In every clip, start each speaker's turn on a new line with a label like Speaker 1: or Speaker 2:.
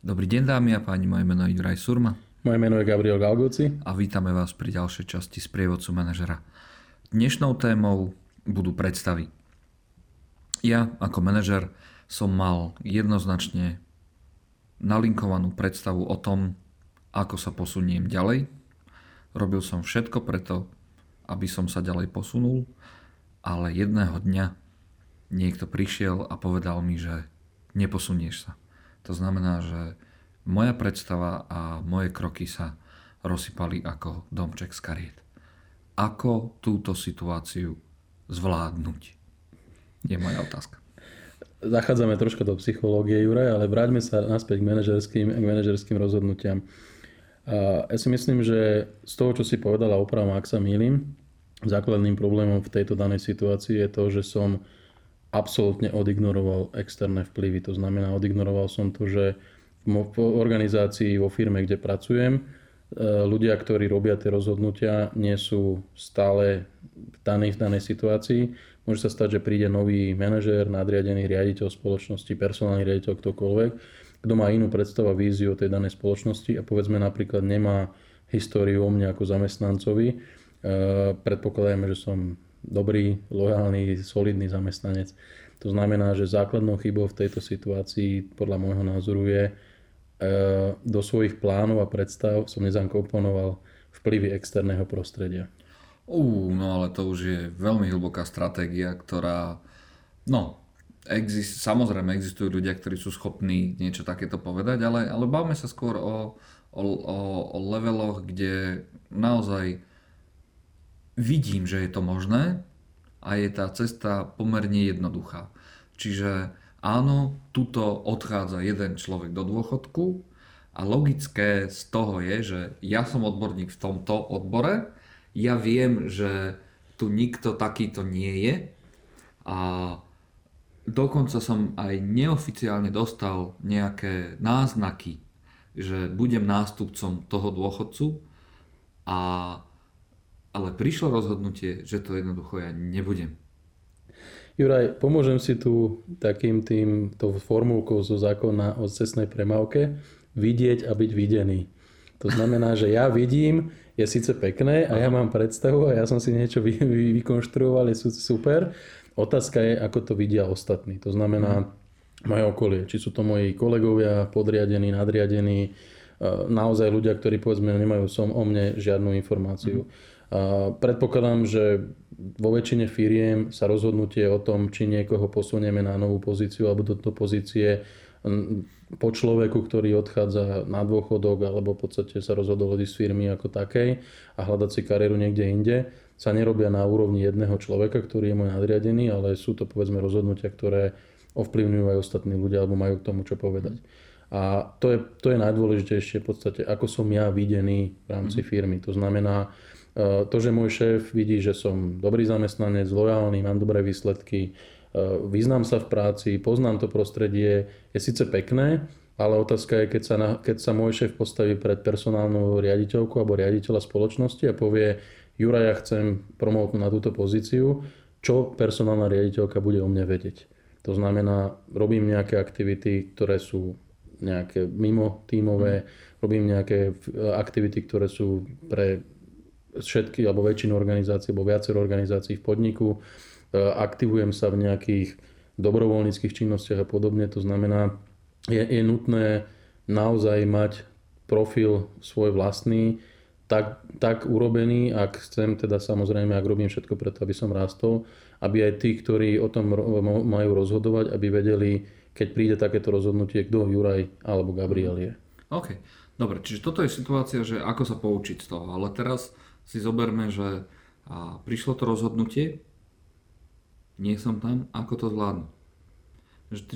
Speaker 1: Dobrý deň dámy a páni, moje meno je Juraj Surma.
Speaker 2: Moje meno je Gabriel Galgoci.
Speaker 1: A vítame vás pri ďalšej časti z prievodcu manažera. Dnešnou témou budú predstavy. Ja ako manažer som mal jednoznačne nalinkovanú predstavu o tom, ako sa posuniem ďalej. Robil som všetko preto, aby som sa ďalej posunul, ale jedného dňa niekto prišiel a povedal mi, že neposunieš sa. To znamená, že moja predstava a moje kroky sa rozsypali ako domček z kariet. Ako túto situáciu zvládnuť? Je moja otázka.
Speaker 2: Zachádzame troška do psychológie, Juraj, ale vráťme sa naspäť k manažerským, k manažerským rozhodnutiam. Ja si myslím, že z toho, čo si povedala, opravom, ak sa mýlim, základným problémom v tejto danej situácii je to, že som absolútne odignoroval externé vplyvy. To znamená, odignoroval som to, že v organizácii, vo firme, kde pracujem, e, ľudia, ktorí robia tie rozhodnutia, nie sú stále v danej, v danej situácii. Môže sa stať, že príde nový manažér, nadriadený riaditeľ spoločnosti, personálny riaditeľ, ktokoľvek, kto má inú predstavu a víziu o tej danej spoločnosti a povedzme napríklad nemá históriu o mne ako zamestnancovi. E, predpokladajme, že som dobrý, lojálny, solidný zamestnanec. To znamená, že základnou chybou v tejto situácii podľa môjho názoru je e, do svojich plánov a predstav som nezankomponoval vplyvy externého prostredia.
Speaker 1: Ú, no ale to už je veľmi hlboká stratégia, ktorá, no, exist, samozrejme existujú ľudia, ktorí sú schopní niečo takéto povedať, ale, ale bavme sa skôr o, o, o, o leveloch, kde naozaj vidím, že je to možné a je tá cesta pomerne jednoduchá. Čiže áno, tuto odchádza jeden človek do dôchodku a logické z toho je, že ja som odborník v tomto odbore, ja viem, že tu nikto takýto nie je a dokonca som aj neoficiálne dostal nejaké náznaky, že budem nástupcom toho dôchodcu a ale prišlo rozhodnutie, že to jednoducho ja nebudem.
Speaker 2: Juraj, pomôžem si tu takým tým, tou formulkou zo zákona o cestnej premávke vidieť a byť videný. To znamená, že ja vidím, je síce pekné a ja mám predstavu a ja som si niečo vy, vy, vykonštruoval, je super. Otázka je, ako to vidia ostatní. To znamená mhm. moje okolie. Či sú to moji kolegovia, podriadení, nadriadení, naozaj ľudia, ktorí povedzme nemajú som o mne žiadnu informáciu. Mm. Predpokladám, že vo väčšine firiem sa rozhodnutie o tom, či niekoho posunieme na novú pozíciu alebo do toho pozície po človeku, ktorý odchádza na dôchodok alebo v podstate sa rozhodol odísť z firmy ako takej a hľadať si kariéru niekde inde, sa nerobia na úrovni jedného človeka, ktorý je môj nadriadený, ale sú to povedzme rozhodnutia, ktoré ovplyvňujú aj ostatní ľudia alebo majú k tomu čo povedať. A to je, to je najdôležitejšie v podstate, ako som ja videný v rámci mhm. firmy. To znamená, to, že môj šéf vidí, že som dobrý zamestnanec, lojálny, mám dobré výsledky, e, vyznám sa v práci, poznám to prostredie, je síce pekné, ale otázka je, keď sa, na, keď sa môj šéf postaví pred personálnu riaditeľku alebo riaditeľa spoločnosti a povie, Jura, ja chcem promotnúť na túto pozíciu, čo personálna riaditeľka bude o mne vedieť. To znamená, robím nejaké aktivity, ktoré sú nejaké mimo tímové, robím nejaké aktivity, ktoré sú pre všetky alebo väčšinu organizácií alebo viacero organizácií v podniku. E, aktivujem sa v nejakých dobrovoľníckých činnostiach a podobne. To znamená, je, je nutné naozaj mať profil svoj vlastný, tak, tak urobený, ak chcem, teda samozrejme, ak robím všetko preto, aby som rástol, aby aj tí, ktorí o tom majú rozhodovať, aby vedeli, keď príde takéto rozhodnutie, kto Juraj alebo Gabriel je.
Speaker 1: OK, dobre, čiže toto je situácia, že ako sa poučiť z toho, ale teraz si zoberme, že prišlo to rozhodnutie, nie som tam, ako to zvládnu.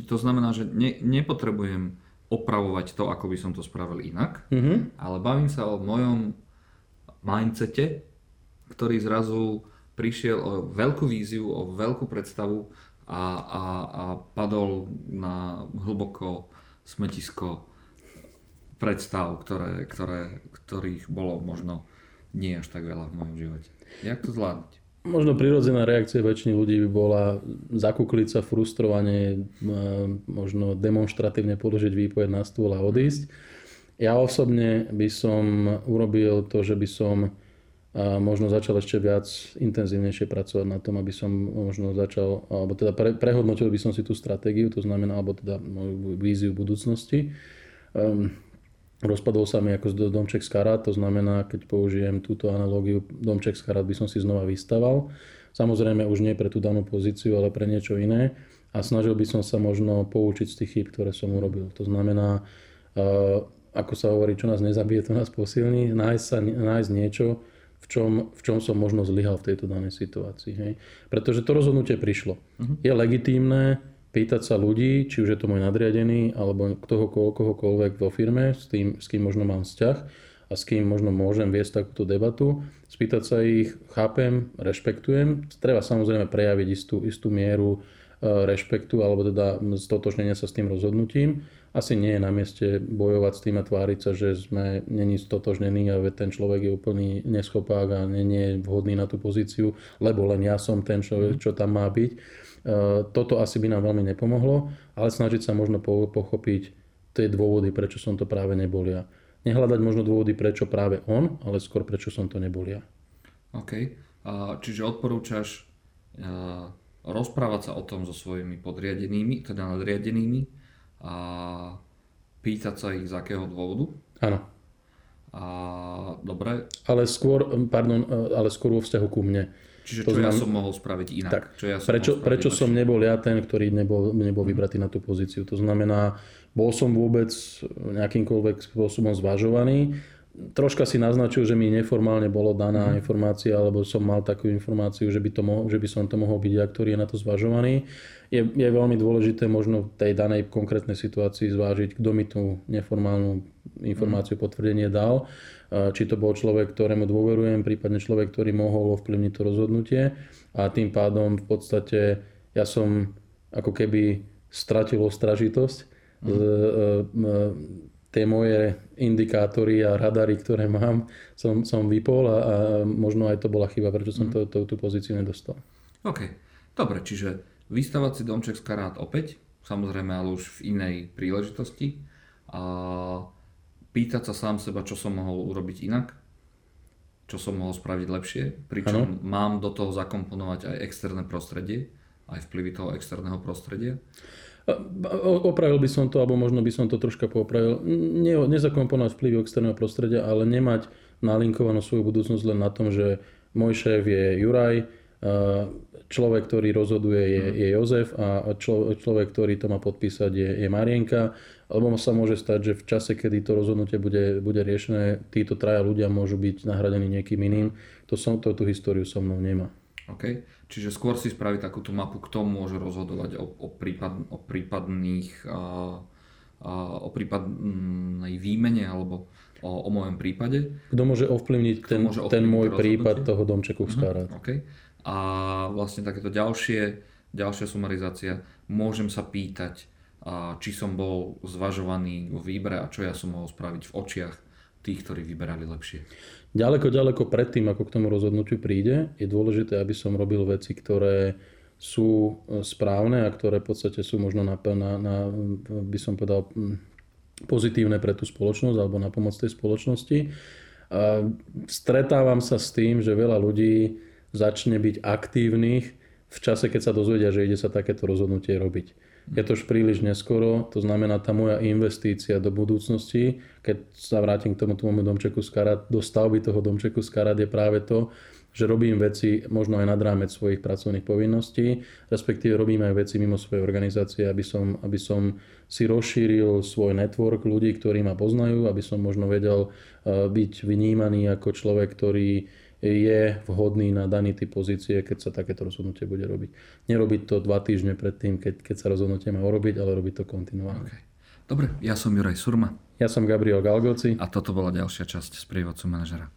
Speaker 1: To znamená, že ne, nepotrebujem opravovať to, ako by som to spravil inak, mm-hmm. ale bavím sa o mojom mindsete, ktorý zrazu prišiel o veľkú víziu, o veľkú predstavu a, a, a padol na hlboko smetisko predstav, ktoré, ktoré, ktorých bolo možno nie až tak veľa v mojom živote. Jak to zvládnuť?
Speaker 2: Možno prirodzená reakcia väčšiny ľudí by bola zakúkliť sa frustrovane, možno demonstratívne položiť výpoveď na stôl a odísť. Ja osobne by som urobil to, že by som možno začal ešte viac intenzívnejšie pracovať na tom, aby som možno začal, alebo teda pre, prehodnotil by som si tú stratégiu, to znamená, alebo teda moju víziu budúcnosti. Rozpadol sa mi ako domček z karát, to znamená, keď použijem túto analógiu, domček z karát by som si znova vystaval. Samozrejme už nie pre tú danú pozíciu, ale pre niečo iné. A snažil by som sa možno poučiť z tých chýb, ktoré som urobil. To znamená, uh, ako sa hovorí, čo nás nezabije, to nás posilní, nájsť, sa, nájsť niečo, v čom, v čom som možno zlyhal v tejto danej situácii. Hej. Pretože to rozhodnutie prišlo. Uh-huh. Je legitímne, pýtať sa ľudí, či už je to môj nadriadený, alebo toho, kohokoľvek vo firme, s, tým, s kým možno mám vzťah a s kým možno môžem viesť takúto debatu, spýtať sa ich, chápem, rešpektujem. Treba samozrejme prejaviť istú, istú mieru e, rešpektu alebo teda stotožnenia sa s tým rozhodnutím. Asi nie je na mieste bojovať s tým a tváriť sa, že sme není stotožnení a ten človek je úplný neschopák a nie je vhodný na tú pozíciu, lebo len ja som ten človek, čo tam má byť Eh, toto asi by nám veľmi nepomohlo, ale snažiť sa možno pochopiť tie dôvody, prečo som to práve nebol ja. Nehľadať možno dôvody, prečo práve on, ale skôr prečo som to nebol ja.
Speaker 1: OK. Čiže odporúčaš eh, rozprávať sa o tom so svojimi podriadenými, teda nadriadenými a pýtať sa ich z akého dôvodu?
Speaker 2: Áno.
Speaker 1: A, dobre.
Speaker 2: Ale skôr, pardon, eh, ale skôr vo vzťahu ku mne.
Speaker 1: Čiže čo znam... ja som mohol spraviť inak?
Speaker 2: Tak,
Speaker 1: čo ja
Speaker 2: som prečo, prečo som nebol ja ten, ktorý nebol, nebol vybratý na tú pozíciu? To znamená, bol som vôbec nejakýmkoľvek spôsobom zvažovaný. Troška si naznačil, že mi neformálne bolo daná mm. informácia, alebo som mal takú informáciu, že by, to mohol, že by som to mohol byť ja, ktorý je na to zvažovaný. Je, je veľmi dôležité možno v tej danej konkrétnej situácii zvážiť, kto mi tú neformálnu informáciu, potvrdenie dal či to bol človek, ktorému dôverujem, prípadne človek, ktorý mohol ovplyvniť to rozhodnutie a tým pádom v podstate ja som ako keby stratil ostražitosť. Mm. Tie moje indikátory a radary, ktoré mám, som, som vypol a, a možno aj to bola chyba, prečo som mm. to, to, tú pozíciu nedostal.
Speaker 1: OK, dobre, čiže vystavať si domček z karát opäť, samozrejme ale už v inej príležitosti. A pýtať sa sám seba, čo som mohol urobiť inak, čo som mohol spraviť lepšie, pričom ano. mám do toho zakomponovať aj externé prostredie, aj vplyvy toho externého prostredia.
Speaker 2: Opravil by som to, alebo možno by som to troška popravil. Ne, nezakomponovať vplyvy externého prostredia, ale nemať nalinkovanú svoju budúcnosť len na tom, že môj šéf je Juraj, človek, ktorý rozhoduje je, mhm. je Jozef a človek, ktorý to má podpísať je, je Marienka. Alebo sa môže stať, že v čase, kedy to rozhodnutie bude, bude riešené, títo traja ľudia môžu byť nahradení niekým iným. To som, to, tú históriu so mnou nemá.
Speaker 1: OK. Čiže skôr si spraviť takúto mapu, kto môže rozhodovať o, o, prípad, o prípadných a, a, o prípadnej výmene alebo o, o mojom prípade.
Speaker 2: Kto môže ovplyvniť ten, môže ovplyvniť ten môj prípad toho domčeku v uh-huh.
Speaker 1: Okay. A vlastne takéto ďalšie, ďalšia sumarizácia, môžem sa pýtať, či som bol zvažovaný vo výbere a čo ja som mohol spraviť v očiach tých, ktorí vyberali lepšie.
Speaker 2: Ďaleko, ďaleko predtým, ako k tomu rozhodnutiu príde, je dôležité, aby som robil veci, ktoré sú e, správne a ktoré v podstate sú možno na, na, na by som povedal, pozitívne pre tú spoločnosť alebo na pomoc tej spoločnosti. A stretávam sa s tým, že veľa ľudí začne byť aktívnych v čase, keď sa dozvedia, že ide sa takéto rozhodnutie robiť je to už príliš neskoro, to znamená tá moja investícia do budúcnosti, keď sa vrátim k tomu môjmu domčeku z karát, do stavby toho domčeku z karát je práve to, že robím veci možno aj nad rámec svojich pracovných povinností, respektíve robím aj veci mimo svojej organizácie, aby som, aby som si rozšíril svoj network ľudí, ktorí ma poznajú, aby som možno vedel eh, byť vnímaný ako človek, ktorý je vhodný na daný typ pozície, keď sa takéto rozhodnutie bude robiť. Nerobiť to dva týždne predtým, keď, keď sa rozhodnutie má urobiť, ale robiť to kontinuálne. Okay.
Speaker 1: Dobre, ja som Juraj Surma.
Speaker 2: Ja som Gabriel Galgoci.
Speaker 1: A toto bola ďalšia časť z prievodcu manažera.